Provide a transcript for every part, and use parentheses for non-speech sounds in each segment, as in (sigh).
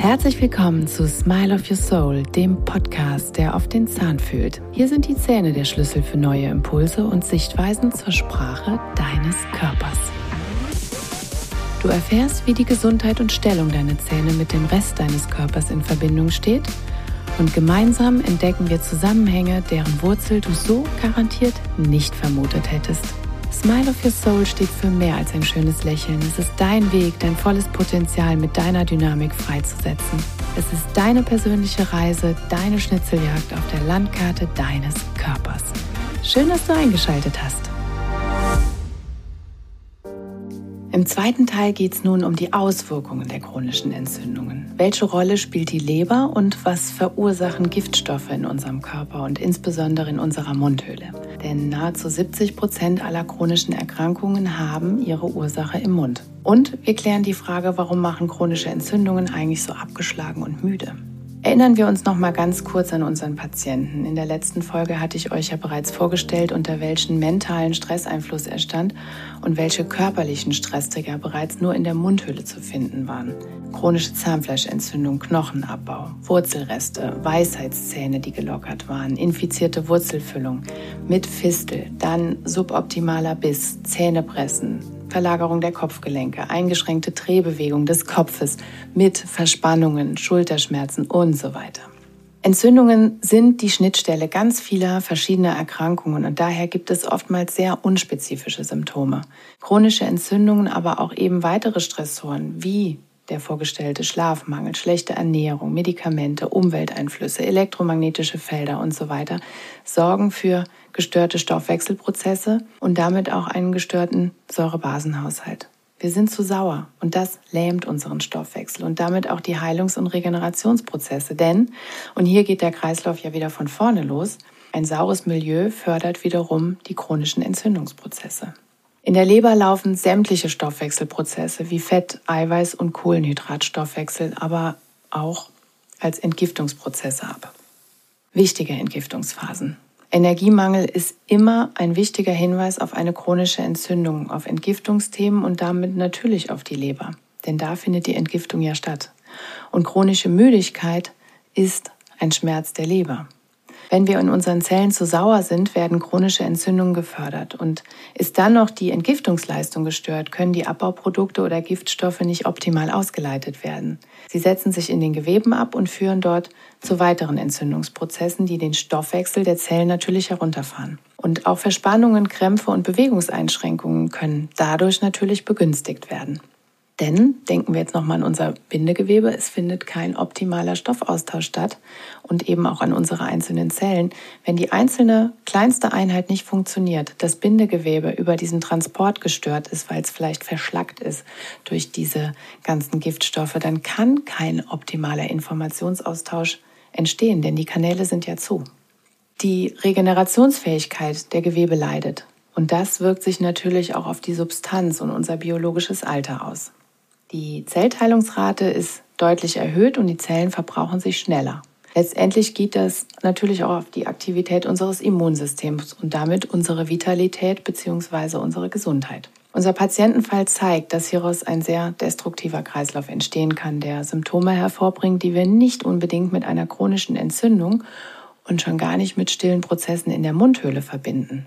Herzlich willkommen zu Smile of Your Soul, dem Podcast, der auf den Zahn fühlt. Hier sind die Zähne der Schlüssel für neue Impulse und Sichtweisen zur Sprache deines Körpers. Du erfährst, wie die Gesundheit und Stellung deiner Zähne mit dem Rest deines Körpers in Verbindung steht und gemeinsam entdecken wir Zusammenhänge, deren Wurzel du so garantiert nicht vermutet hättest. Smile of Your Soul steht für mehr als ein schönes Lächeln. Es ist dein Weg, dein volles Potenzial mit deiner Dynamik freizusetzen. Es ist deine persönliche Reise, deine Schnitzeljagd auf der Landkarte deines Körpers. Schön, dass du eingeschaltet hast. Im zweiten Teil geht es nun um die Auswirkungen der chronischen Entzündungen. Welche Rolle spielt die Leber und was verursachen Giftstoffe in unserem Körper und insbesondere in unserer Mundhöhle? Denn nahezu 70 Prozent aller chronischen Erkrankungen haben ihre Ursache im Mund. Und wir klären die Frage, warum machen chronische Entzündungen eigentlich so abgeschlagen und müde? Erinnern wir uns noch mal ganz kurz an unseren Patienten. In der letzten Folge hatte ich euch ja bereits vorgestellt, unter welchen mentalen Stresseinfluss er stand und welche körperlichen Stresstrigger bereits nur in der Mundhöhle zu finden waren. Chronische Zahnfleischentzündung, Knochenabbau, Wurzelreste, Weisheitszähne, die gelockert waren, infizierte Wurzelfüllung mit Fistel, dann suboptimaler Biss, Zähnepressen, Verlagerung der Kopfgelenke, eingeschränkte Drehbewegung des Kopfes mit Verspannungen, Schulterschmerzen und so weiter. Entzündungen sind die Schnittstelle ganz vieler verschiedener Erkrankungen und daher gibt es oftmals sehr unspezifische Symptome. Chronische Entzündungen, aber auch eben weitere Stressoren wie der vorgestellte Schlafmangel, schlechte Ernährung, Medikamente, Umwelteinflüsse, elektromagnetische Felder und so weiter sorgen für gestörte Stoffwechselprozesse und damit auch einen gestörten Säurebasenhaushalt. Wir sind zu sauer und das lähmt unseren Stoffwechsel und damit auch die Heilungs- und Regenerationsprozesse. Denn, und hier geht der Kreislauf ja wieder von vorne los, ein saures Milieu fördert wiederum die chronischen Entzündungsprozesse. In der Leber laufen sämtliche Stoffwechselprozesse wie Fett, Eiweiß und Kohlenhydratstoffwechsel, aber auch als Entgiftungsprozesse ab. Wichtige Entgiftungsphasen. Energiemangel ist immer ein wichtiger Hinweis auf eine chronische Entzündung, auf Entgiftungsthemen und damit natürlich auf die Leber. Denn da findet die Entgiftung ja statt. Und chronische Müdigkeit ist ein Schmerz der Leber. Wenn wir in unseren Zellen zu sauer sind, werden chronische Entzündungen gefördert. Und ist dann noch die Entgiftungsleistung gestört, können die Abbauprodukte oder Giftstoffe nicht optimal ausgeleitet werden. Sie setzen sich in den Geweben ab und führen dort zu weiteren Entzündungsprozessen, die den Stoffwechsel der Zellen natürlich herunterfahren. Und auch Verspannungen, Krämpfe und Bewegungseinschränkungen können dadurch natürlich begünstigt werden. Denn, denken wir jetzt nochmal an unser Bindegewebe, es findet kein optimaler Stoffaustausch statt und eben auch an unsere einzelnen Zellen. Wenn die einzelne kleinste Einheit nicht funktioniert, das Bindegewebe über diesen Transport gestört ist, weil es vielleicht verschlackt ist durch diese ganzen Giftstoffe, dann kann kein optimaler Informationsaustausch entstehen, denn die Kanäle sind ja zu. Die Regenerationsfähigkeit der Gewebe leidet. Und das wirkt sich natürlich auch auf die Substanz und unser biologisches Alter aus. Die Zellteilungsrate ist deutlich erhöht und die Zellen verbrauchen sich schneller. Letztendlich geht das natürlich auch auf die Aktivität unseres Immunsystems und damit unsere Vitalität bzw. unsere Gesundheit. Unser Patientenfall zeigt, dass hieraus ein sehr destruktiver Kreislauf entstehen kann, der Symptome hervorbringt, die wir nicht unbedingt mit einer chronischen Entzündung und schon gar nicht mit stillen Prozessen in der Mundhöhle verbinden.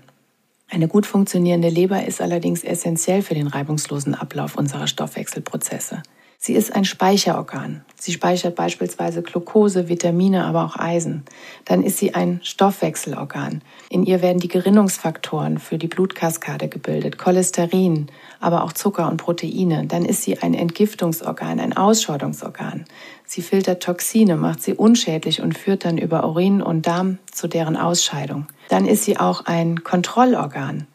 Eine gut funktionierende Leber ist allerdings essentiell für den reibungslosen Ablauf unserer Stoffwechselprozesse. Sie ist ein Speicherorgan. Sie speichert beispielsweise Glucose, Vitamine, aber auch Eisen. Dann ist sie ein Stoffwechselorgan. In ihr werden die Gerinnungsfaktoren für die Blutkaskade gebildet, Cholesterin, aber auch Zucker und Proteine. Dann ist sie ein Entgiftungsorgan, ein Ausscheidungsorgan. Sie filtert Toxine, macht sie unschädlich und führt dann über Urin und Darm zu deren Ausscheidung. Dann ist sie auch ein Kontrollorgan.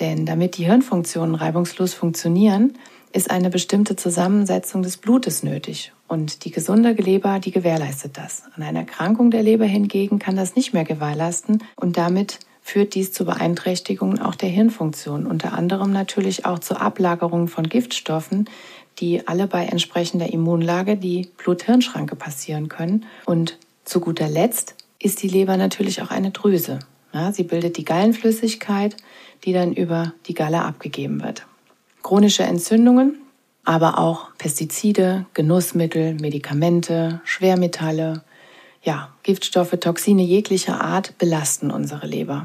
Denn damit die Hirnfunktionen reibungslos funktionieren, ist eine bestimmte Zusammensetzung des Blutes nötig. Und die gesunde Leber, die gewährleistet das. An einer Erkrankung der Leber hingegen kann das nicht mehr gewährleisten und damit führt dies zu Beeinträchtigungen auch der Hirnfunktion, unter anderem natürlich auch zur Ablagerung von Giftstoffen, die alle bei entsprechender Immunlage die Blut-Hirn-Schranke passieren können. Und zu guter Letzt ist die Leber natürlich auch eine Drüse. Ja, sie bildet die Gallenflüssigkeit, die dann über die Galle abgegeben wird. Chronische Entzündungen aber auch Pestizide, Genussmittel, Medikamente, Schwermetalle, ja, Giftstoffe, Toxine jeglicher Art belasten unsere Leber.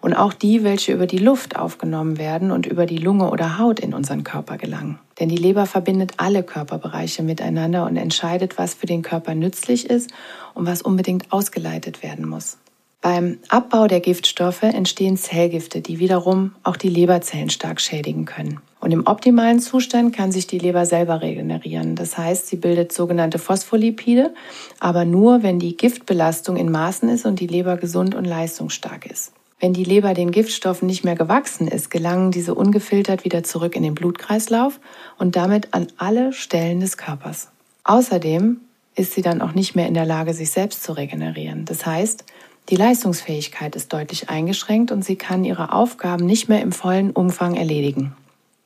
Und auch die, welche über die Luft aufgenommen werden und über die Lunge oder Haut in unseren Körper gelangen. Denn die Leber verbindet alle Körperbereiche miteinander und entscheidet, was für den Körper nützlich ist und was unbedingt ausgeleitet werden muss. Beim Abbau der Giftstoffe entstehen Zellgifte, die wiederum auch die Leberzellen stark schädigen können. Und im optimalen Zustand kann sich die Leber selber regenerieren. Das heißt, sie bildet sogenannte Phospholipide, aber nur, wenn die Giftbelastung in Maßen ist und die Leber gesund und leistungsstark ist. Wenn die Leber den Giftstoffen nicht mehr gewachsen ist, gelangen diese ungefiltert wieder zurück in den Blutkreislauf und damit an alle Stellen des Körpers. Außerdem ist sie dann auch nicht mehr in der Lage, sich selbst zu regenerieren. Das heißt, die Leistungsfähigkeit ist deutlich eingeschränkt und sie kann ihre Aufgaben nicht mehr im vollen Umfang erledigen.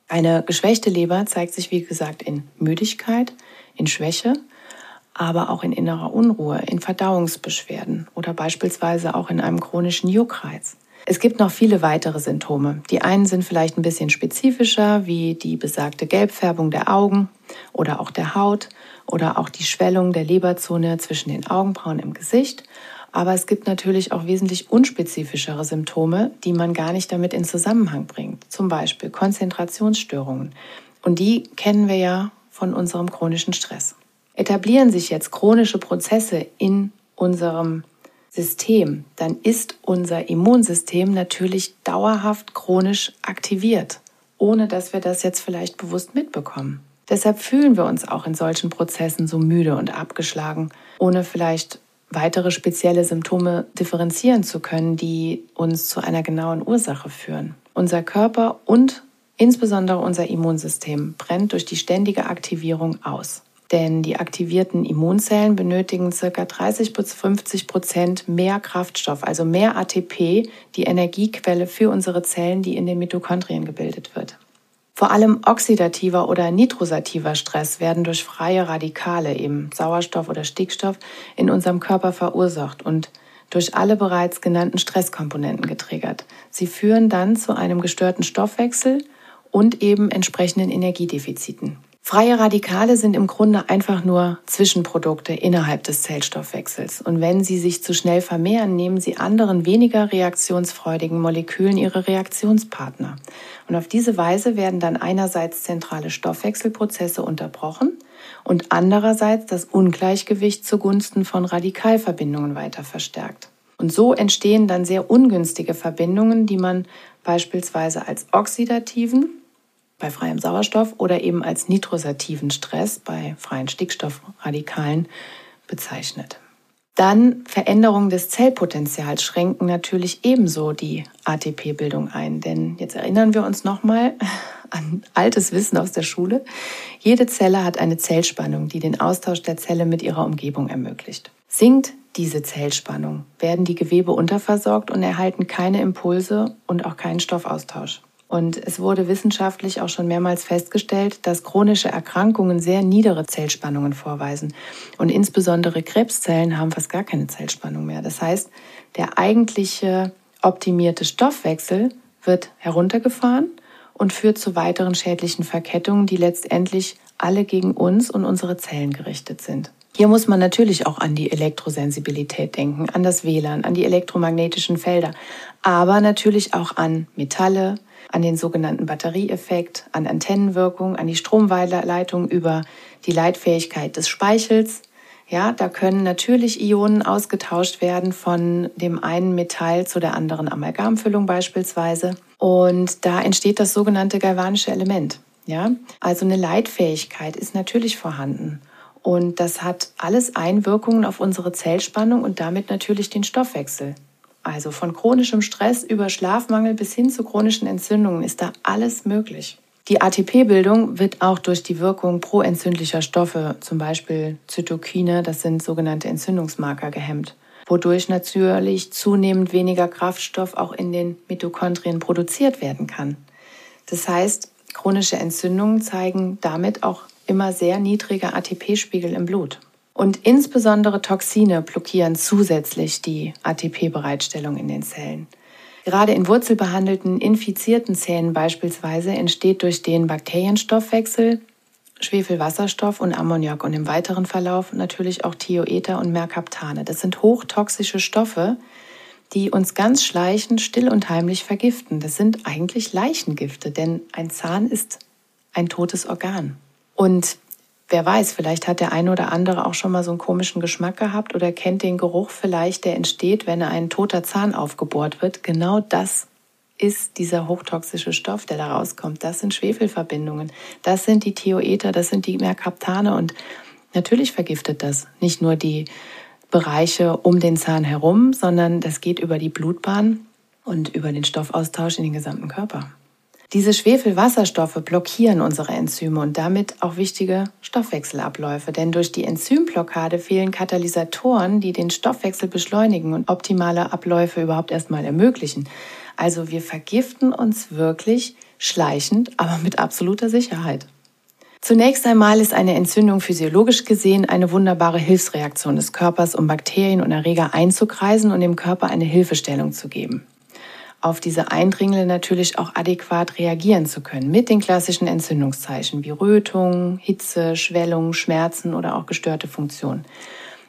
Eine geschwächte Leber zeigt sich, wie gesagt, in Müdigkeit, in Schwäche, aber auch in innerer Unruhe, in Verdauungsbeschwerden oder beispielsweise auch in einem chronischen Juckreiz. Es gibt noch viele weitere Symptome. Die einen sind vielleicht ein bisschen spezifischer, wie die besagte Gelbfärbung der Augen oder auch der Haut oder auch die Schwellung der Leberzone zwischen den Augenbrauen im Gesicht aber es gibt natürlich auch wesentlich unspezifischere Symptome, die man gar nicht damit in Zusammenhang bringt. Zum Beispiel Konzentrationsstörungen. Und die kennen wir ja von unserem chronischen Stress. Etablieren sich jetzt chronische Prozesse in unserem System, dann ist unser Immunsystem natürlich dauerhaft chronisch aktiviert, ohne dass wir das jetzt vielleicht bewusst mitbekommen. Deshalb fühlen wir uns auch in solchen Prozessen so müde und abgeschlagen, ohne vielleicht weitere spezielle Symptome differenzieren zu können, die uns zu einer genauen Ursache führen. Unser Körper und insbesondere unser Immunsystem brennt durch die ständige Aktivierung aus. Denn die aktivierten Immunzellen benötigen ca. 30 bis 50 Prozent mehr Kraftstoff, also mehr ATP, die Energiequelle für unsere Zellen, die in den Mitochondrien gebildet wird. Vor allem oxidativer oder nitrosativer Stress werden durch freie Radikale, eben Sauerstoff oder Stickstoff, in unserem Körper verursacht und durch alle bereits genannten Stresskomponenten getriggert. Sie führen dann zu einem gestörten Stoffwechsel und eben entsprechenden Energiedefiziten. Freie Radikale sind im Grunde einfach nur Zwischenprodukte innerhalb des Zellstoffwechsels. Und wenn sie sich zu schnell vermehren, nehmen sie anderen weniger reaktionsfreudigen Molekülen ihre Reaktionspartner. Und auf diese Weise werden dann einerseits zentrale Stoffwechselprozesse unterbrochen und andererseits das Ungleichgewicht zugunsten von Radikalverbindungen weiter verstärkt. Und so entstehen dann sehr ungünstige Verbindungen, die man beispielsweise als oxidativen bei freiem Sauerstoff oder eben als nitrosativen Stress bei freien Stickstoffradikalen bezeichnet. Dann Veränderungen des Zellpotenzials schränken natürlich ebenso die ATP-Bildung ein. Denn jetzt erinnern wir uns nochmal (laughs) an altes Wissen aus der Schule. Jede Zelle hat eine Zellspannung, die den Austausch der Zelle mit ihrer Umgebung ermöglicht. Sinkt diese Zellspannung, werden die Gewebe unterversorgt und erhalten keine Impulse und auch keinen Stoffaustausch. Und es wurde wissenschaftlich auch schon mehrmals festgestellt, dass chronische Erkrankungen sehr niedere Zellspannungen vorweisen. Und insbesondere Krebszellen haben fast gar keine Zellspannung mehr. Das heißt, der eigentliche optimierte Stoffwechsel wird heruntergefahren und führt zu weiteren schädlichen Verkettungen, die letztendlich alle gegen uns und unsere Zellen gerichtet sind. Hier muss man natürlich auch an die Elektrosensibilität denken, an das WLAN, an die elektromagnetischen Felder, aber natürlich auch an Metalle, an den sogenannten Batterieeffekt, an Antennenwirkung, an die Stromweiterleitung über die Leitfähigkeit des Speichels. Ja, da können natürlich Ionen ausgetauscht werden von dem einen Metall zu der anderen Amalgamfüllung beispielsweise. Und da entsteht das sogenannte galvanische Element. Ja, also eine Leitfähigkeit ist natürlich vorhanden. Und das hat alles Einwirkungen auf unsere Zellspannung und damit natürlich den Stoffwechsel. Also von chronischem Stress über Schlafmangel bis hin zu chronischen Entzündungen ist da alles möglich. Die ATP-Bildung wird auch durch die Wirkung proentzündlicher Stoffe, zum Beispiel Zytokine, das sind sogenannte Entzündungsmarker, gehemmt, wodurch natürlich zunehmend weniger Kraftstoff auch in den Mitochondrien produziert werden kann. Das heißt, chronische Entzündungen zeigen damit auch immer sehr niedrige ATP-Spiegel im Blut. Und insbesondere Toxine blockieren zusätzlich die ATP-Bereitstellung in den Zellen. Gerade in wurzelbehandelten infizierten Zähnen beispielsweise entsteht durch den Bakterienstoffwechsel Schwefelwasserstoff und Ammoniak und im weiteren Verlauf natürlich auch Thioether und Mercaptane. Das sind hochtoxische Stoffe, die uns ganz schleichend, still und heimlich vergiften. Das sind eigentlich Leichengifte, denn ein Zahn ist ein totes Organ. Und wer weiß, vielleicht hat der eine oder andere auch schon mal so einen komischen Geschmack gehabt oder kennt den Geruch vielleicht, der entsteht, wenn ein toter Zahn aufgebohrt wird. Genau das ist dieser hochtoxische Stoff, der da rauskommt. Das sind Schwefelverbindungen. Das sind die Thioether, das sind die Mercaptane und natürlich vergiftet das nicht nur die Bereiche um den Zahn herum, sondern das geht über die Blutbahn und über den Stoffaustausch in den gesamten Körper. Diese Schwefelwasserstoffe blockieren unsere Enzyme und damit auch wichtige Stoffwechselabläufe, denn durch die Enzymblockade fehlen Katalysatoren, die den Stoffwechsel beschleunigen und optimale Abläufe überhaupt erstmal ermöglichen. Also wir vergiften uns wirklich schleichend, aber mit absoluter Sicherheit. Zunächst einmal ist eine Entzündung physiologisch gesehen eine wunderbare Hilfsreaktion des Körpers, um Bakterien und Erreger einzukreisen und dem Körper eine Hilfestellung zu geben. Auf diese Eindringlinge natürlich auch adäquat reagieren zu können mit den klassischen Entzündungszeichen wie Rötung, Hitze, Schwellung, Schmerzen oder auch gestörte Funktion.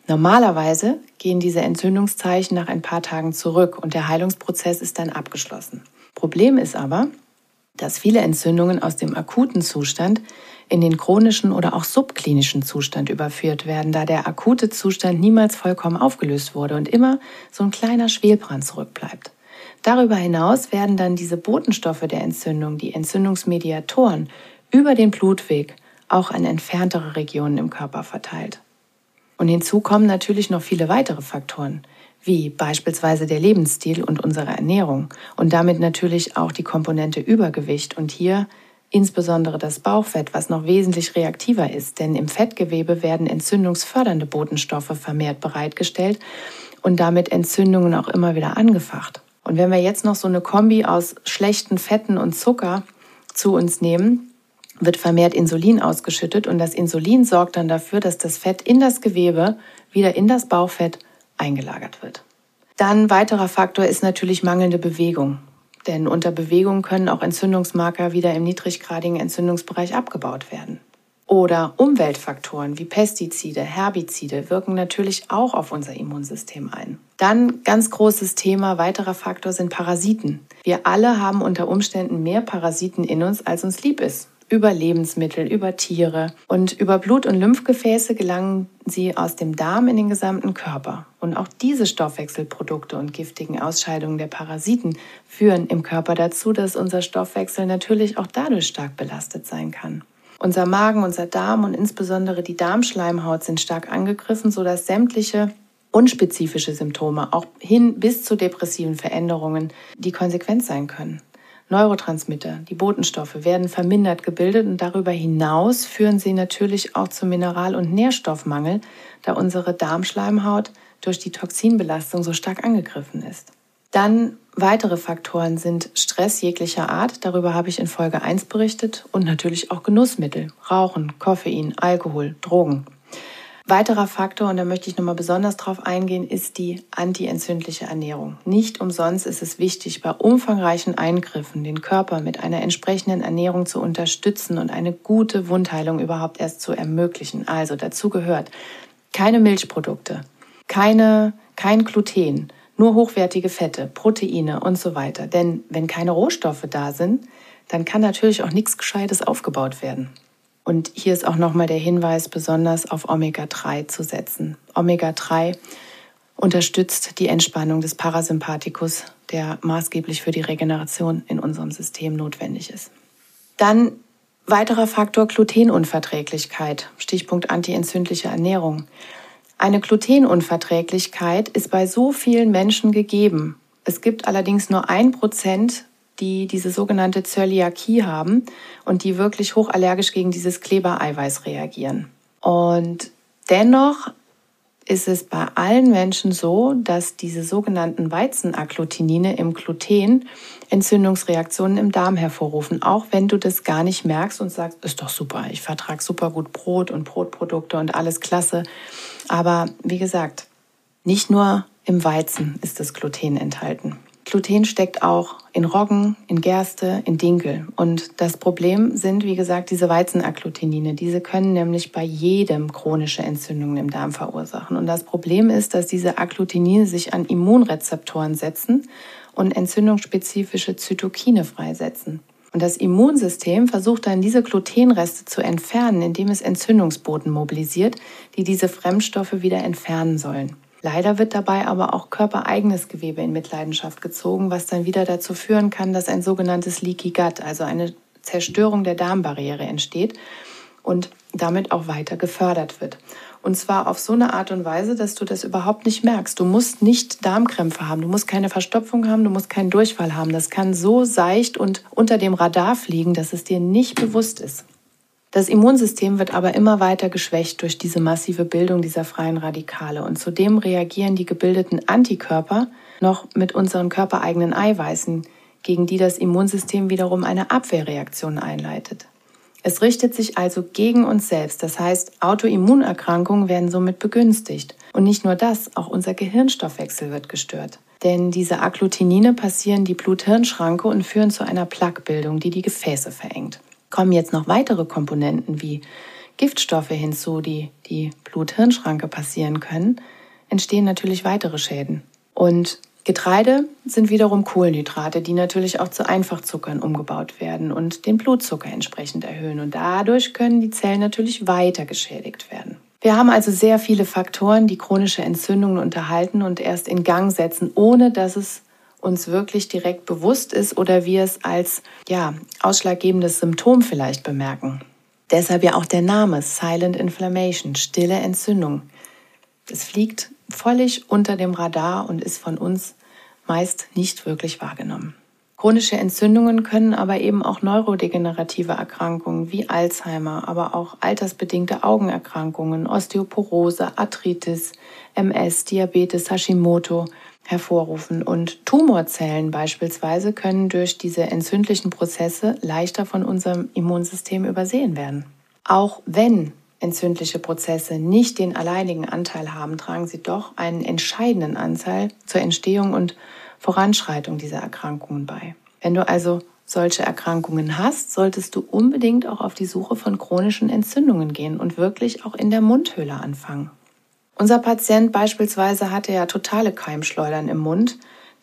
Normalerweise gehen diese Entzündungszeichen nach ein paar Tagen zurück und der Heilungsprozess ist dann abgeschlossen. Problem ist aber, dass viele Entzündungen aus dem akuten Zustand in den chronischen oder auch subklinischen Zustand überführt werden, da der akute Zustand niemals vollkommen aufgelöst wurde und immer so ein kleiner Schwelbrand zurückbleibt. Darüber hinaus werden dann diese Botenstoffe der Entzündung, die Entzündungsmediatoren, über den Blutweg auch an entferntere Regionen im Körper verteilt. Und hinzu kommen natürlich noch viele weitere Faktoren, wie beispielsweise der Lebensstil und unsere Ernährung und damit natürlich auch die Komponente Übergewicht und hier insbesondere das Bauchfett, was noch wesentlich reaktiver ist, denn im Fettgewebe werden entzündungsfördernde Botenstoffe vermehrt bereitgestellt und damit Entzündungen auch immer wieder angefacht. Und wenn wir jetzt noch so eine Kombi aus schlechten Fetten und Zucker zu uns nehmen, wird vermehrt Insulin ausgeschüttet und das Insulin sorgt dann dafür, dass das Fett in das Gewebe wieder in das Bauchfett eingelagert wird. Dann weiterer Faktor ist natürlich mangelnde Bewegung. Denn unter Bewegung können auch Entzündungsmarker wieder im niedriggradigen Entzündungsbereich abgebaut werden. Oder Umweltfaktoren wie Pestizide, Herbizide wirken natürlich auch auf unser Immunsystem ein. Dann ganz großes Thema, weiterer Faktor sind Parasiten. Wir alle haben unter Umständen mehr Parasiten in uns, als uns lieb ist über Lebensmittel, über Tiere und über Blut- und Lymphgefäße gelangen sie aus dem Darm in den gesamten Körper. Und auch diese Stoffwechselprodukte und giftigen Ausscheidungen der Parasiten führen im Körper dazu, dass unser Stoffwechsel natürlich auch dadurch stark belastet sein kann. Unser Magen, unser Darm und insbesondere die Darmschleimhaut sind stark angegriffen, sodass sämtliche unspezifische Symptome, auch hin bis zu depressiven Veränderungen, die Konsequenz sein können. Neurotransmitter, die Botenstoffe, werden vermindert gebildet und darüber hinaus führen sie natürlich auch zu Mineral- und Nährstoffmangel, da unsere Darmschleimhaut durch die Toxinbelastung so stark angegriffen ist. Dann weitere Faktoren sind Stress jeglicher Art, darüber habe ich in Folge 1 berichtet, und natürlich auch Genussmittel, Rauchen, Koffein, Alkohol, Drogen. Weiterer Faktor, und da möchte ich nochmal besonders drauf eingehen, ist die antientzündliche Ernährung. Nicht umsonst ist es wichtig, bei umfangreichen Eingriffen den Körper mit einer entsprechenden Ernährung zu unterstützen und eine gute Wundheilung überhaupt erst zu ermöglichen. Also dazu gehört keine Milchprodukte, keine, kein Gluten, nur hochwertige Fette, Proteine und so weiter. Denn wenn keine Rohstoffe da sind, dann kann natürlich auch nichts Gescheites aufgebaut werden. Und hier ist auch nochmal der Hinweis, besonders auf Omega-3 zu setzen. Omega-3 unterstützt die Entspannung des Parasympathikus, der maßgeblich für die Regeneration in unserem System notwendig ist. Dann weiterer Faktor Glutenunverträglichkeit, Stichpunkt antientzündliche Ernährung. Eine Glutenunverträglichkeit ist bei so vielen Menschen gegeben. Es gibt allerdings nur ein Prozent die diese sogenannte Zöliakie haben und die wirklich hochallergisch gegen dieses Klebereiweiß reagieren. Und dennoch ist es bei allen Menschen so, dass diese sogenannten Weizenagglutinine im Gluten Entzündungsreaktionen im Darm hervorrufen, auch wenn du das gar nicht merkst und sagst, ist doch super, ich vertrage super gut Brot und Brotprodukte und alles klasse. Aber wie gesagt, nicht nur im Weizen ist das Gluten enthalten. Gluten steckt auch in Roggen, in Gerste, in Dinkel. Und das Problem sind, wie gesagt, diese Weizenagglutinine. Diese können nämlich bei jedem chronische Entzündungen im Darm verursachen. Und das Problem ist, dass diese Agglutinine sich an Immunrezeptoren setzen und entzündungsspezifische Zytokine freisetzen. Und das Immunsystem versucht dann diese Glutenreste zu entfernen, indem es Entzündungsboten mobilisiert, die diese Fremdstoffe wieder entfernen sollen. Leider wird dabei aber auch körpereigenes Gewebe in Mitleidenschaft gezogen, was dann wieder dazu führen kann, dass ein sogenanntes Leaky Gut, also eine Zerstörung der Darmbarriere entsteht und damit auch weiter gefördert wird. Und zwar auf so eine Art und Weise, dass du das überhaupt nicht merkst. Du musst nicht Darmkrämpfe haben, du musst keine Verstopfung haben, du musst keinen Durchfall haben. Das kann so seicht und unter dem Radar fliegen, dass es dir nicht bewusst ist. Das Immunsystem wird aber immer weiter geschwächt durch diese massive Bildung dieser freien Radikale und zudem reagieren die gebildeten Antikörper noch mit unseren körpereigenen Eiweißen, gegen die das Immunsystem wiederum eine Abwehrreaktion einleitet. Es richtet sich also gegen uns selbst, das heißt, Autoimmunerkrankungen werden somit begünstigt. Und nicht nur das, auch unser Gehirnstoffwechsel wird gestört. Denn diese Agglutinine passieren die Blut-Hirn-Schranke und führen zu einer Plaquebildung, die die Gefäße verengt kommen jetzt noch weitere Komponenten wie Giftstoffe hinzu, die die Blut-Hirn-Schranke passieren können, entstehen natürlich weitere Schäden. Und Getreide sind wiederum Kohlenhydrate, die natürlich auch zu Einfachzuckern umgebaut werden und den Blutzucker entsprechend erhöhen. Und dadurch können die Zellen natürlich weiter geschädigt werden. Wir haben also sehr viele Faktoren, die chronische Entzündungen unterhalten und erst in Gang setzen, ohne dass es uns wirklich direkt bewusst ist oder wir es als ja, ausschlaggebendes Symptom vielleicht bemerken. Deshalb ja auch der Name Silent Inflammation, stille Entzündung. Es fliegt völlig unter dem Radar und ist von uns meist nicht wirklich wahrgenommen. Chronische Entzündungen können aber eben auch neurodegenerative Erkrankungen wie Alzheimer, aber auch altersbedingte Augenerkrankungen, Osteoporose, Arthritis, MS, Diabetes, Hashimoto hervorrufen. Und Tumorzellen beispielsweise können durch diese entzündlichen Prozesse leichter von unserem Immunsystem übersehen werden. Auch wenn entzündliche Prozesse nicht den alleinigen Anteil haben, tragen sie doch einen entscheidenden Anteil zur Entstehung und Voranschreitung dieser Erkrankungen bei. Wenn du also solche Erkrankungen hast, solltest du unbedingt auch auf die Suche von chronischen Entzündungen gehen und wirklich auch in der Mundhöhle anfangen. Unser Patient beispielsweise hatte ja totale Keimschleudern im Mund,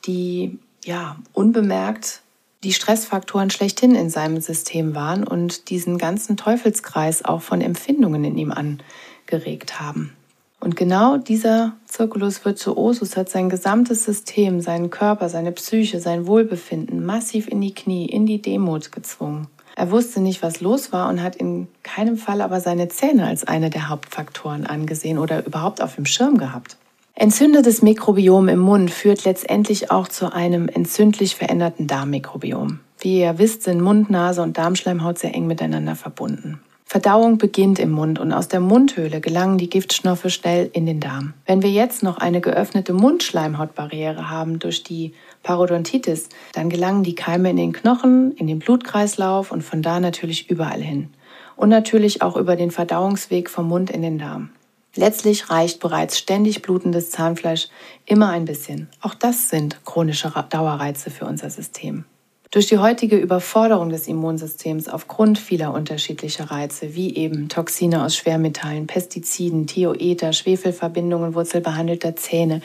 die ja unbemerkt die Stressfaktoren schlechthin in seinem System waren und diesen ganzen Teufelskreis auch von Empfindungen in ihm angeregt haben. Und genau dieser Circulus virtuosus hat sein gesamtes System, seinen Körper, seine Psyche, sein Wohlbefinden massiv in die Knie, in die Demut gezwungen. Er wusste nicht, was los war und hat in keinem Fall aber seine Zähne als eine der Hauptfaktoren angesehen oder überhaupt auf dem Schirm gehabt. Entzündetes Mikrobiom im Mund führt letztendlich auch zu einem entzündlich veränderten Darmmikrobiom. Wie ihr wisst, sind Mund, Nase und Darmschleimhaut sehr eng miteinander verbunden. Verdauung beginnt im Mund und aus der Mundhöhle gelangen die Giftstoffe schnell in den Darm. Wenn wir jetzt noch eine geöffnete Mundschleimhautbarriere haben durch die Parodontitis, dann gelangen die Keime in den Knochen, in den Blutkreislauf und von da natürlich überall hin. Und natürlich auch über den Verdauungsweg vom Mund in den Darm. Letztlich reicht bereits ständig blutendes Zahnfleisch immer ein bisschen. Auch das sind chronische Dauerreize für unser System. Durch die heutige Überforderung des Immunsystems aufgrund vieler unterschiedlicher Reize, wie eben Toxine aus Schwermetallen, Pestiziden, Thioether, Schwefelverbindungen wurzelbehandelter Zähne,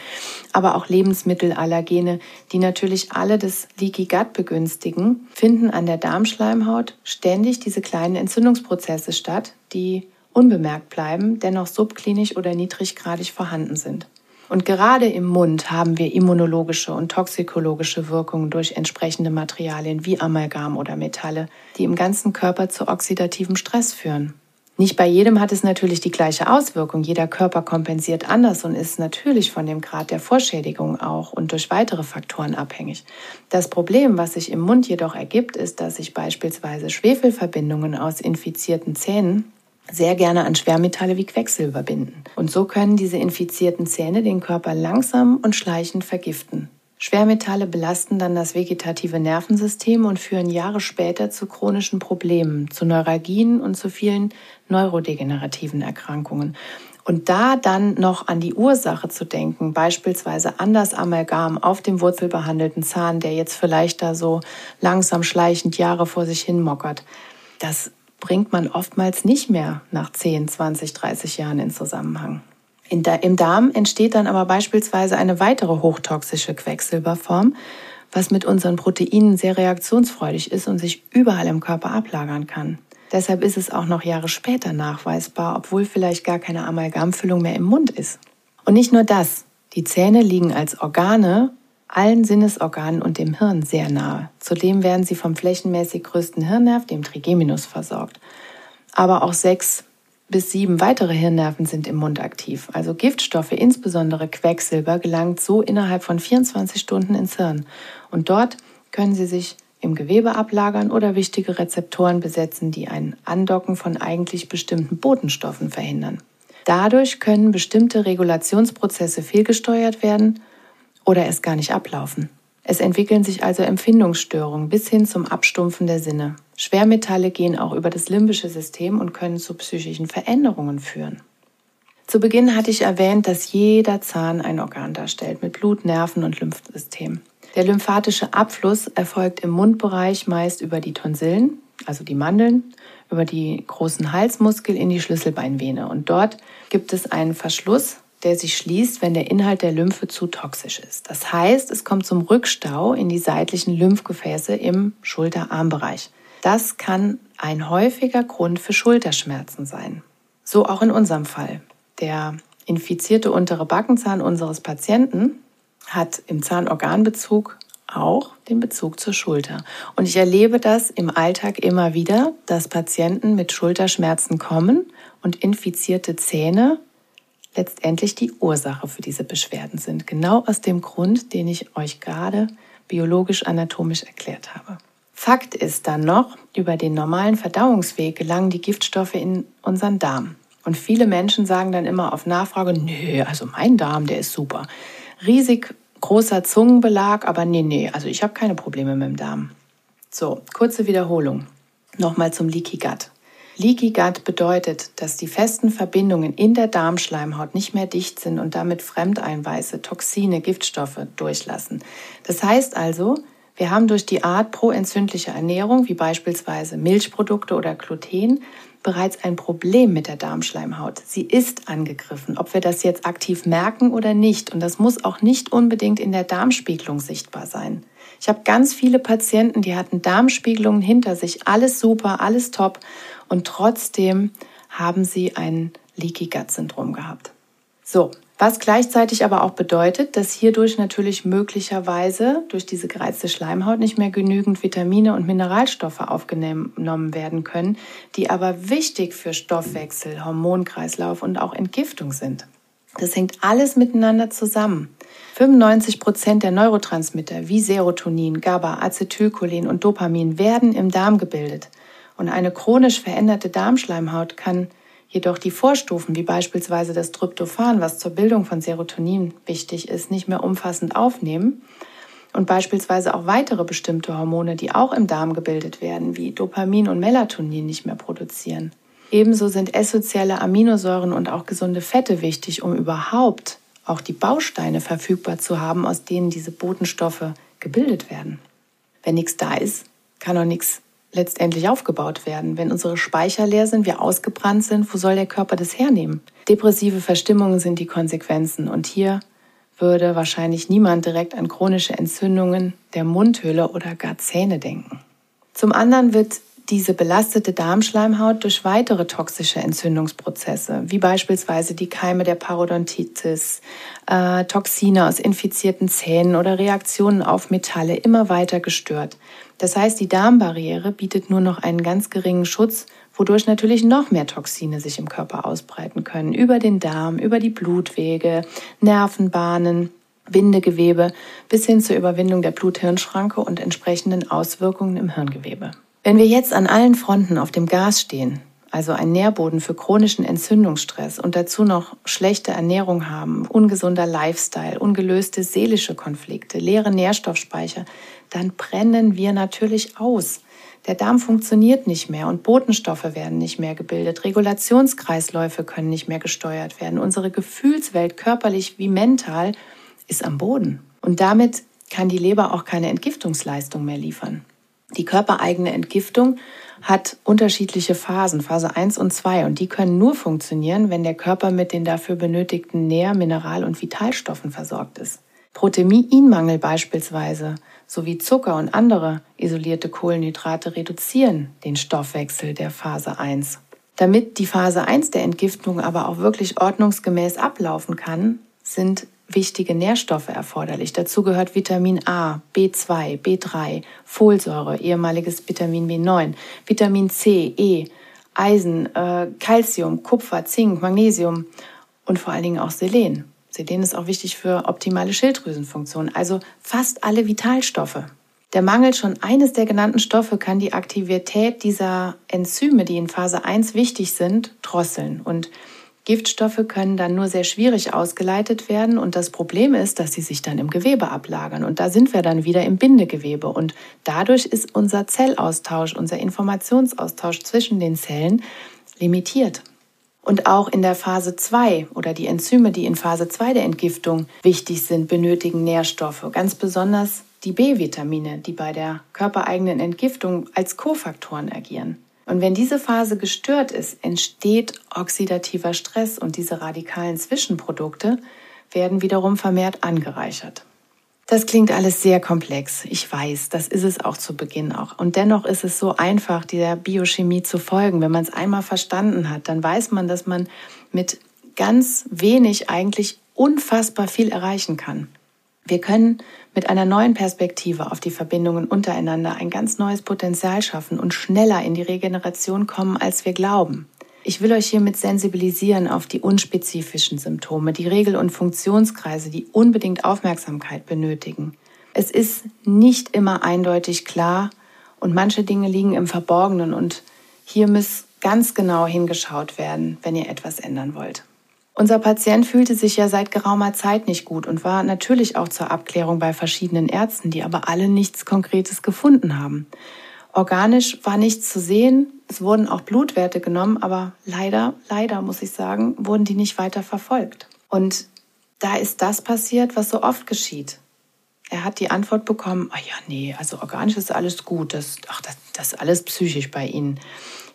aber auch Lebensmittelallergene, die natürlich alle das Leaky Gut begünstigen, finden an der Darmschleimhaut ständig diese kleinen Entzündungsprozesse statt, die unbemerkt bleiben, dennoch subklinisch oder niedriggradig vorhanden sind. Und gerade im Mund haben wir immunologische und toxikologische Wirkungen durch entsprechende Materialien wie Amalgam oder Metalle, die im ganzen Körper zu oxidativem Stress führen. Nicht bei jedem hat es natürlich die gleiche Auswirkung. Jeder Körper kompensiert anders und ist natürlich von dem Grad der Vorschädigung auch und durch weitere Faktoren abhängig. Das Problem, was sich im Mund jedoch ergibt, ist, dass sich beispielsweise Schwefelverbindungen aus infizierten Zähnen sehr gerne an Schwermetalle wie Quecksilber binden. Und so können diese infizierten Zähne den Körper langsam und schleichend vergiften. Schwermetalle belasten dann das vegetative Nervensystem und führen Jahre später zu chronischen Problemen, zu Neuralgien und zu vielen neurodegenerativen Erkrankungen. Und da dann noch an die Ursache zu denken, beispielsweise an das Amalgam auf dem wurzelbehandelten Zahn, der jetzt vielleicht da so langsam schleichend Jahre vor sich hin mockert, das bringt man oftmals nicht mehr nach 10, 20, 30 Jahren in Zusammenhang. In der, Im Darm entsteht dann aber beispielsweise eine weitere hochtoxische Quecksilberform, was mit unseren Proteinen sehr reaktionsfreudig ist und sich überall im Körper ablagern kann. Deshalb ist es auch noch Jahre später nachweisbar, obwohl vielleicht gar keine Amalgamfüllung mehr im Mund ist. Und nicht nur das, die Zähne liegen als Organe allen Sinnesorganen und dem Hirn sehr nahe. Zudem werden sie vom flächenmäßig größten Hirnnerv, dem Trigeminus, versorgt. Aber auch sechs bis sieben weitere Hirnnerven sind im Mund aktiv. Also Giftstoffe, insbesondere Quecksilber, gelangt so innerhalb von 24 Stunden ins Hirn. Und dort können sie sich im Gewebe ablagern oder wichtige Rezeptoren besetzen, die ein Andocken von eigentlich bestimmten Botenstoffen verhindern. Dadurch können bestimmte Regulationsprozesse fehlgesteuert werden oder erst gar nicht ablaufen. Es entwickeln sich also Empfindungsstörungen bis hin zum Abstumpfen der Sinne. Schwermetalle gehen auch über das limbische System und können zu psychischen Veränderungen führen. Zu Beginn hatte ich erwähnt, dass jeder Zahn ein Organ darstellt mit Blut, Nerven und Lymphsystem. Der lymphatische Abfluss erfolgt im Mundbereich meist über die Tonsillen, also die Mandeln, über die großen Halsmuskel in die Schlüsselbeinvene. Und dort gibt es einen Verschluss, der sich schließt, wenn der Inhalt der Lymphe zu toxisch ist. Das heißt, es kommt zum Rückstau in die seitlichen Lymphgefäße im Schulterarmbereich. Das kann ein häufiger Grund für Schulterschmerzen sein. So auch in unserem Fall. Der infizierte untere Backenzahn unseres Patienten hat im Zahnorganbezug auch den Bezug zur Schulter. Und ich erlebe das im Alltag immer wieder, dass Patienten mit Schulterschmerzen kommen und infizierte Zähne letztendlich die Ursache für diese Beschwerden sind. Genau aus dem Grund, den ich euch gerade biologisch-anatomisch erklärt habe. Fakt ist dann noch, über den normalen Verdauungsweg gelangen die Giftstoffe in unseren Darm. Und viele Menschen sagen dann immer auf Nachfrage, nö, also mein Darm, der ist super riesig großer Zungenbelag, aber nee, nee, also ich habe keine Probleme mit dem Darm. So, kurze Wiederholung. Nochmal zum Leaky Gut. Leaky Gut bedeutet, dass die festen Verbindungen in der Darmschleimhaut nicht mehr dicht sind und damit Fremdeinweise, Toxine, Giftstoffe durchlassen. Das heißt also, wir haben durch die Art proentzündlicher Ernährung, wie beispielsweise Milchprodukte oder Gluten, bereits ein Problem mit der Darmschleimhaut. Sie ist angegriffen, ob wir das jetzt aktiv merken oder nicht. Und das muss auch nicht unbedingt in der Darmspiegelung sichtbar sein. Ich habe ganz viele Patienten, die hatten Darmspiegelungen hinter sich, alles super, alles top. Und trotzdem haben sie ein Leaky Gut Syndrom gehabt. So, was gleichzeitig aber auch bedeutet, dass hierdurch natürlich möglicherweise durch diese gereizte Schleimhaut nicht mehr genügend Vitamine und Mineralstoffe aufgenommen werden können, die aber wichtig für Stoffwechsel, Hormonkreislauf und auch Entgiftung sind. Das hängt alles miteinander zusammen. 95 Prozent der Neurotransmitter wie Serotonin, GABA, Acetylcholin und Dopamin werden im Darm gebildet. Und eine chronisch veränderte Darmschleimhaut kann jedoch die Vorstufen, wie beispielsweise das Tryptophan, was zur Bildung von Serotonin wichtig ist, nicht mehr umfassend aufnehmen und beispielsweise auch weitere bestimmte Hormone, die auch im Darm gebildet werden, wie Dopamin und Melatonin, nicht mehr produzieren. Ebenso sind essentielle Aminosäuren und auch gesunde Fette wichtig, um überhaupt auch die Bausteine verfügbar zu haben, aus denen diese Botenstoffe gebildet werden. Wenn nichts da ist, kann auch nichts letztendlich aufgebaut werden. Wenn unsere Speicher leer sind, wir ausgebrannt sind, wo soll der Körper das hernehmen? Depressive Verstimmungen sind die Konsequenzen und hier würde wahrscheinlich niemand direkt an chronische Entzündungen der Mundhöhle oder gar Zähne denken. Zum anderen wird diese belastete Darmschleimhaut durch weitere toxische Entzündungsprozesse, wie beispielsweise die Keime der Parodontitis, äh, Toxine aus infizierten Zähnen oder Reaktionen auf Metalle immer weiter gestört. Das heißt, die Darmbarriere bietet nur noch einen ganz geringen Schutz, wodurch natürlich noch mehr Toxine sich im Körper ausbreiten können, über den Darm, über die Blutwege, Nervenbahnen, Bindegewebe bis hin zur Überwindung der Blut-Hirn-Schranke und entsprechenden Auswirkungen im Hirngewebe. Wenn wir jetzt an allen Fronten auf dem Gas stehen, also ein Nährboden für chronischen Entzündungsstress und dazu noch schlechte Ernährung haben, ungesunder Lifestyle, ungelöste seelische Konflikte, leere Nährstoffspeicher, dann brennen wir natürlich aus. Der Darm funktioniert nicht mehr und Botenstoffe werden nicht mehr gebildet. Regulationskreisläufe können nicht mehr gesteuert werden. Unsere Gefühlswelt, körperlich wie mental, ist am Boden. Und damit kann die Leber auch keine Entgiftungsleistung mehr liefern. Die körpereigene Entgiftung hat unterschiedliche Phasen, Phase 1 und 2, und die können nur funktionieren, wenn der Körper mit den dafür benötigten Nähr-, Mineral- und Vitalstoffen versorgt ist. Proteinmangel beispielsweise sowie Zucker und andere isolierte Kohlenhydrate reduzieren den Stoffwechsel der Phase 1. Damit die Phase 1 der Entgiftung aber auch wirklich ordnungsgemäß ablaufen kann, sind wichtige Nährstoffe erforderlich. Dazu gehört Vitamin A, B2, B3, Folsäure, ehemaliges Vitamin B9, Vitamin C, E, Eisen, äh, Calcium, Kupfer, Zink, Magnesium und vor allen Dingen auch Selen. Selen ist auch wichtig für optimale Schilddrüsenfunktion, also fast alle Vitalstoffe. Der Mangel schon eines der genannten Stoffe kann die Aktivität dieser Enzyme, die in Phase 1 wichtig sind, drosseln und Giftstoffe können dann nur sehr schwierig ausgeleitet werden und das Problem ist, dass sie sich dann im Gewebe ablagern und da sind wir dann wieder im Bindegewebe und dadurch ist unser Zellaustausch, unser Informationsaustausch zwischen den Zellen limitiert. Und auch in der Phase 2 oder die Enzyme, die in Phase 2 der Entgiftung wichtig sind, benötigen Nährstoffe, ganz besonders die B-Vitamine, die bei der körpereigenen Entgiftung als Kofaktoren agieren. Und wenn diese Phase gestört ist, entsteht oxidativer Stress und diese radikalen Zwischenprodukte werden wiederum vermehrt angereichert. Das klingt alles sehr komplex. Ich weiß, das ist es auch zu Beginn auch. Und dennoch ist es so einfach, dieser Biochemie zu folgen. Wenn man es einmal verstanden hat, dann weiß man, dass man mit ganz wenig eigentlich unfassbar viel erreichen kann. Wir können mit einer neuen Perspektive auf die Verbindungen untereinander ein ganz neues Potenzial schaffen und schneller in die Regeneration kommen, als wir glauben. Ich will euch hiermit sensibilisieren auf die unspezifischen Symptome, die Regel- und Funktionskreise, die unbedingt Aufmerksamkeit benötigen. Es ist nicht immer eindeutig klar und manche Dinge liegen im Verborgenen und hier muss ganz genau hingeschaut werden, wenn ihr etwas ändern wollt. Unser Patient fühlte sich ja seit geraumer Zeit nicht gut und war natürlich auch zur Abklärung bei verschiedenen Ärzten, die aber alle nichts Konkretes gefunden haben. Organisch war nichts zu sehen, es wurden auch Blutwerte genommen, aber leider, leider muss ich sagen, wurden die nicht weiter verfolgt. Und da ist das passiert, was so oft geschieht. Er hat die Antwort bekommen, ah ja, nee, also organisch ist alles gut, das, ach, das, das ist alles psychisch bei Ihnen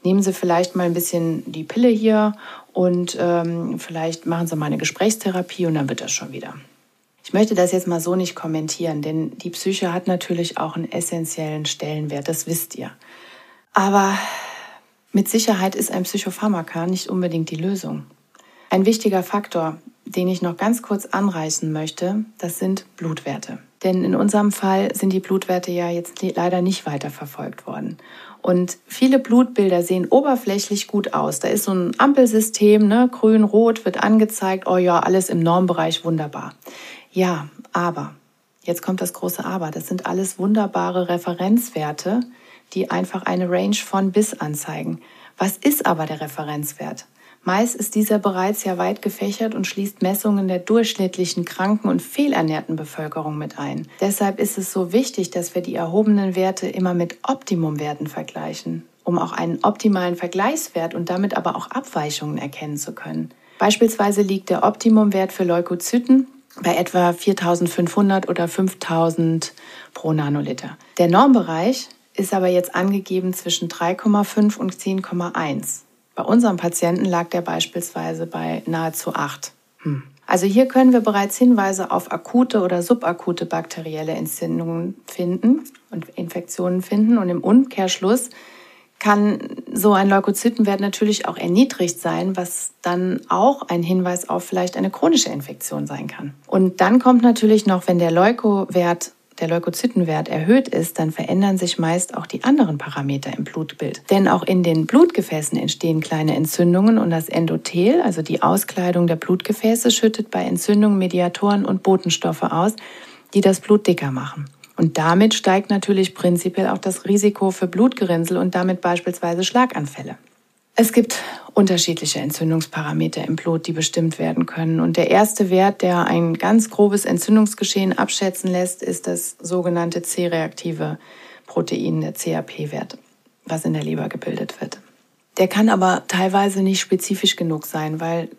nehmen Sie vielleicht mal ein bisschen die Pille hier und ähm, vielleicht machen Sie mal eine Gesprächstherapie und dann wird das schon wieder. Ich möchte das jetzt mal so nicht kommentieren, denn die Psyche hat natürlich auch einen essentiellen Stellenwert, das wisst ihr. Aber mit Sicherheit ist ein Psychopharmaka nicht unbedingt die Lösung. Ein wichtiger Faktor, den ich noch ganz kurz anreißen möchte, das sind Blutwerte. Denn in unserem Fall sind die Blutwerte ja jetzt leider nicht weiter verfolgt worden. Und viele Blutbilder sehen oberflächlich gut aus. Da ist so ein Ampelsystem, ne? grün, rot wird angezeigt. Oh ja, alles im Normbereich wunderbar. Ja, aber, jetzt kommt das große Aber. Das sind alles wunderbare Referenzwerte, die einfach eine Range von bis anzeigen. Was ist aber der Referenzwert? Meist ist dieser bereits ja weit gefächert und schließt Messungen der durchschnittlichen kranken und fehlernährten Bevölkerung mit ein. Deshalb ist es so wichtig, dass wir die erhobenen Werte immer mit Optimumwerten vergleichen, um auch einen optimalen Vergleichswert und damit aber auch Abweichungen erkennen zu können. Beispielsweise liegt der Optimumwert für Leukozyten bei etwa 4500 oder 5000 pro Nanoliter. Der Normbereich ist aber jetzt angegeben zwischen 3,5 und 10,1. Bei unserem Patienten lag der beispielsweise bei nahezu 8. Hm. Also hier können wir bereits Hinweise auf akute oder subakute bakterielle Entzündungen finden und Infektionen finden. Und im Umkehrschluss kann so ein Leukozytenwert natürlich auch erniedrigt sein, was dann auch ein Hinweis auf vielleicht eine chronische Infektion sein kann. Und dann kommt natürlich noch, wenn der Leukowert der Leukozytenwert erhöht ist, dann verändern sich meist auch die anderen Parameter im Blutbild. Denn auch in den Blutgefäßen entstehen kleine Entzündungen und das Endothel, also die Auskleidung der Blutgefäße, schüttet bei Entzündungen Mediatoren und Botenstoffe aus, die das Blut dicker machen. Und damit steigt natürlich prinzipiell auch das Risiko für Blutgerinnsel und damit beispielsweise Schlaganfälle. Es gibt unterschiedliche Entzündungsparameter im Blut, die bestimmt werden können. Und der erste Wert, der ein ganz grobes Entzündungsgeschehen abschätzen lässt, ist das sogenannte C-reaktive Protein, der CAP-Wert. was in der Leber gebildet wird. Der kann aber teilweise nicht spezifisch genug sein, weil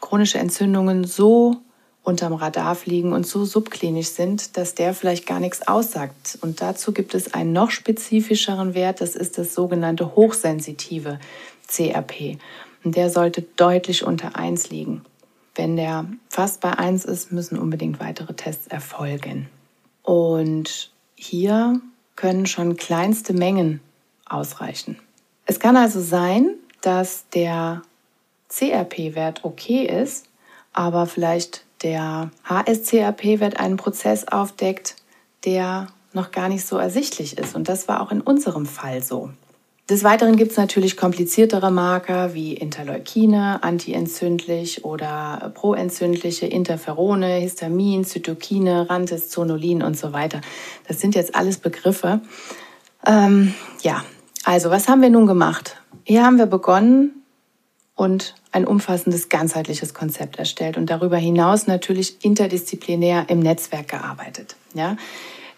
chronische Entzündungen so unterm Radar fliegen und so subklinisch sind, dass der vielleicht gar nichts aussagt. Und dazu gibt es einen noch spezifischeren Wert, das ist das sogenannte hochsensitive CRP. Und der sollte deutlich unter 1 liegen. Wenn der fast bei 1 ist, müssen unbedingt weitere Tests erfolgen. Und hier können schon kleinste Mengen ausreichen. Es kann also sein, dass der CRP-Wert okay ist, aber vielleicht der HSCRP-Wert einen Prozess aufdeckt, der noch gar nicht so ersichtlich ist. Und das war auch in unserem Fall so. Des Weiteren gibt es natürlich kompliziertere Marker wie Interleukine, antientzündlich oder proentzündliche Interferone, Histamin, Zytokine, Rantes, Zonulin und so weiter. Das sind jetzt alles Begriffe. Ähm, ja, also was haben wir nun gemacht? Hier haben wir begonnen und ein umfassendes ganzheitliches Konzept erstellt und darüber hinaus natürlich interdisziplinär im Netzwerk gearbeitet. Ja,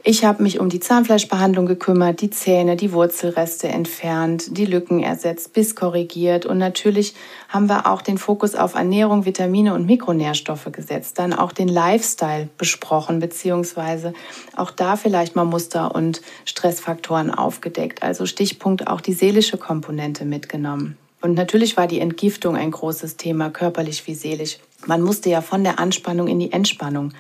ich habe mich um die Zahnfleischbehandlung gekümmert, die Zähne, die Wurzelreste entfernt, die Lücken ersetzt, bis korrigiert. Und natürlich haben wir auch den Fokus auf Ernährung, Vitamine und Mikronährstoffe gesetzt. Dann auch den Lifestyle besprochen, beziehungsweise auch da vielleicht mal Muster und Stressfaktoren aufgedeckt. Also Stichpunkt auch die seelische Komponente mitgenommen. Und natürlich war die Entgiftung ein großes Thema, körperlich wie seelisch. Man musste ja von der Anspannung in die Entspannung.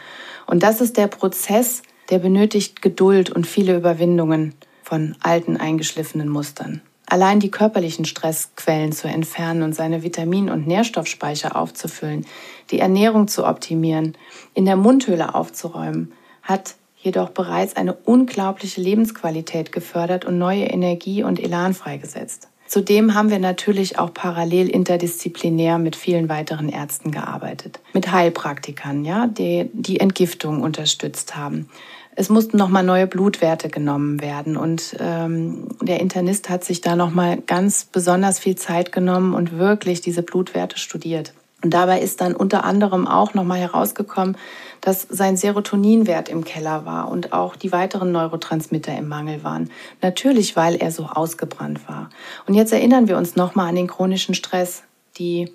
Und das ist der Prozess, der benötigt Geduld und viele Überwindungen von alten, eingeschliffenen Mustern. Allein die körperlichen Stressquellen zu entfernen und seine Vitamin- und Nährstoffspeicher aufzufüllen, die Ernährung zu optimieren, in der Mundhöhle aufzuräumen, hat jedoch bereits eine unglaubliche Lebensqualität gefördert und neue Energie und Elan freigesetzt. Zudem haben wir natürlich auch parallel interdisziplinär mit vielen weiteren Ärzten gearbeitet. Mit Heilpraktikern, ja, die die Entgiftung unterstützt haben. Es mussten nochmal neue Blutwerte genommen werden und ähm, der Internist hat sich da nochmal ganz besonders viel Zeit genommen und wirklich diese Blutwerte studiert. Und dabei ist dann unter anderem auch nochmal herausgekommen, dass sein Serotoninwert im Keller war und auch die weiteren Neurotransmitter im Mangel waren. Natürlich, weil er so ausgebrannt war. Und jetzt erinnern wir uns nochmal an den chronischen Stress, die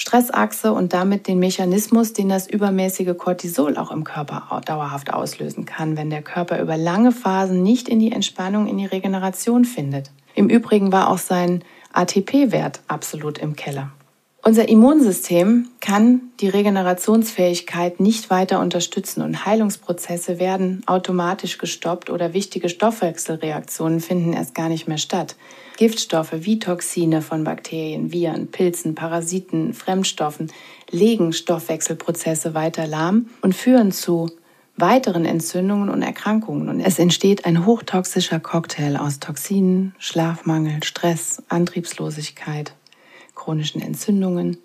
Stressachse und damit den Mechanismus, den das übermäßige Cortisol auch im Körper dauerhaft auslösen kann, wenn der Körper über lange Phasen nicht in die Entspannung, in die Regeneration findet. Im Übrigen war auch sein ATP-Wert absolut im Keller. Unser Immunsystem kann die Regenerationsfähigkeit nicht weiter unterstützen und Heilungsprozesse werden automatisch gestoppt oder wichtige Stoffwechselreaktionen finden erst gar nicht mehr statt. Giftstoffe wie Toxine von Bakterien, Viren, Pilzen, Parasiten, Fremdstoffen legen Stoffwechselprozesse weiter lahm und führen zu weiteren Entzündungen und Erkrankungen. Und es entsteht ein hochtoxischer Cocktail aus Toxinen, Schlafmangel, Stress, Antriebslosigkeit, chronischen Entzündungen,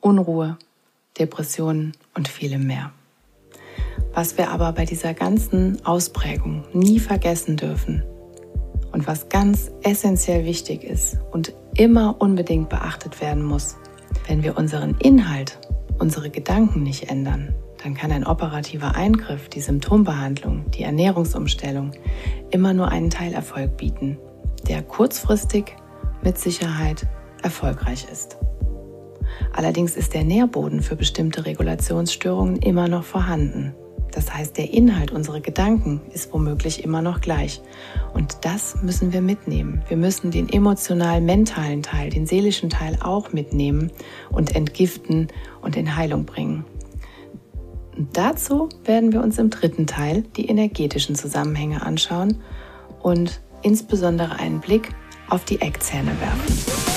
Unruhe, Depressionen und vielem mehr. Was wir aber bei dieser ganzen Ausprägung nie vergessen dürfen und was ganz essentiell wichtig ist und immer unbedingt beachtet werden muss, wenn wir unseren Inhalt, unsere Gedanken nicht ändern, dann kann ein operativer Eingriff, die Symptombehandlung, die Ernährungsumstellung immer nur einen Teilerfolg bieten, der kurzfristig mit Sicherheit erfolgreich ist. Allerdings ist der Nährboden für bestimmte Regulationsstörungen immer noch vorhanden. Das heißt, der Inhalt unserer Gedanken ist womöglich immer noch gleich. Und das müssen wir mitnehmen. Wir müssen den emotional-mentalen Teil, den seelischen Teil auch mitnehmen und entgiften und in Heilung bringen. Und dazu werden wir uns im dritten Teil die energetischen Zusammenhänge anschauen und insbesondere einen Blick auf die Eckzähne werfen.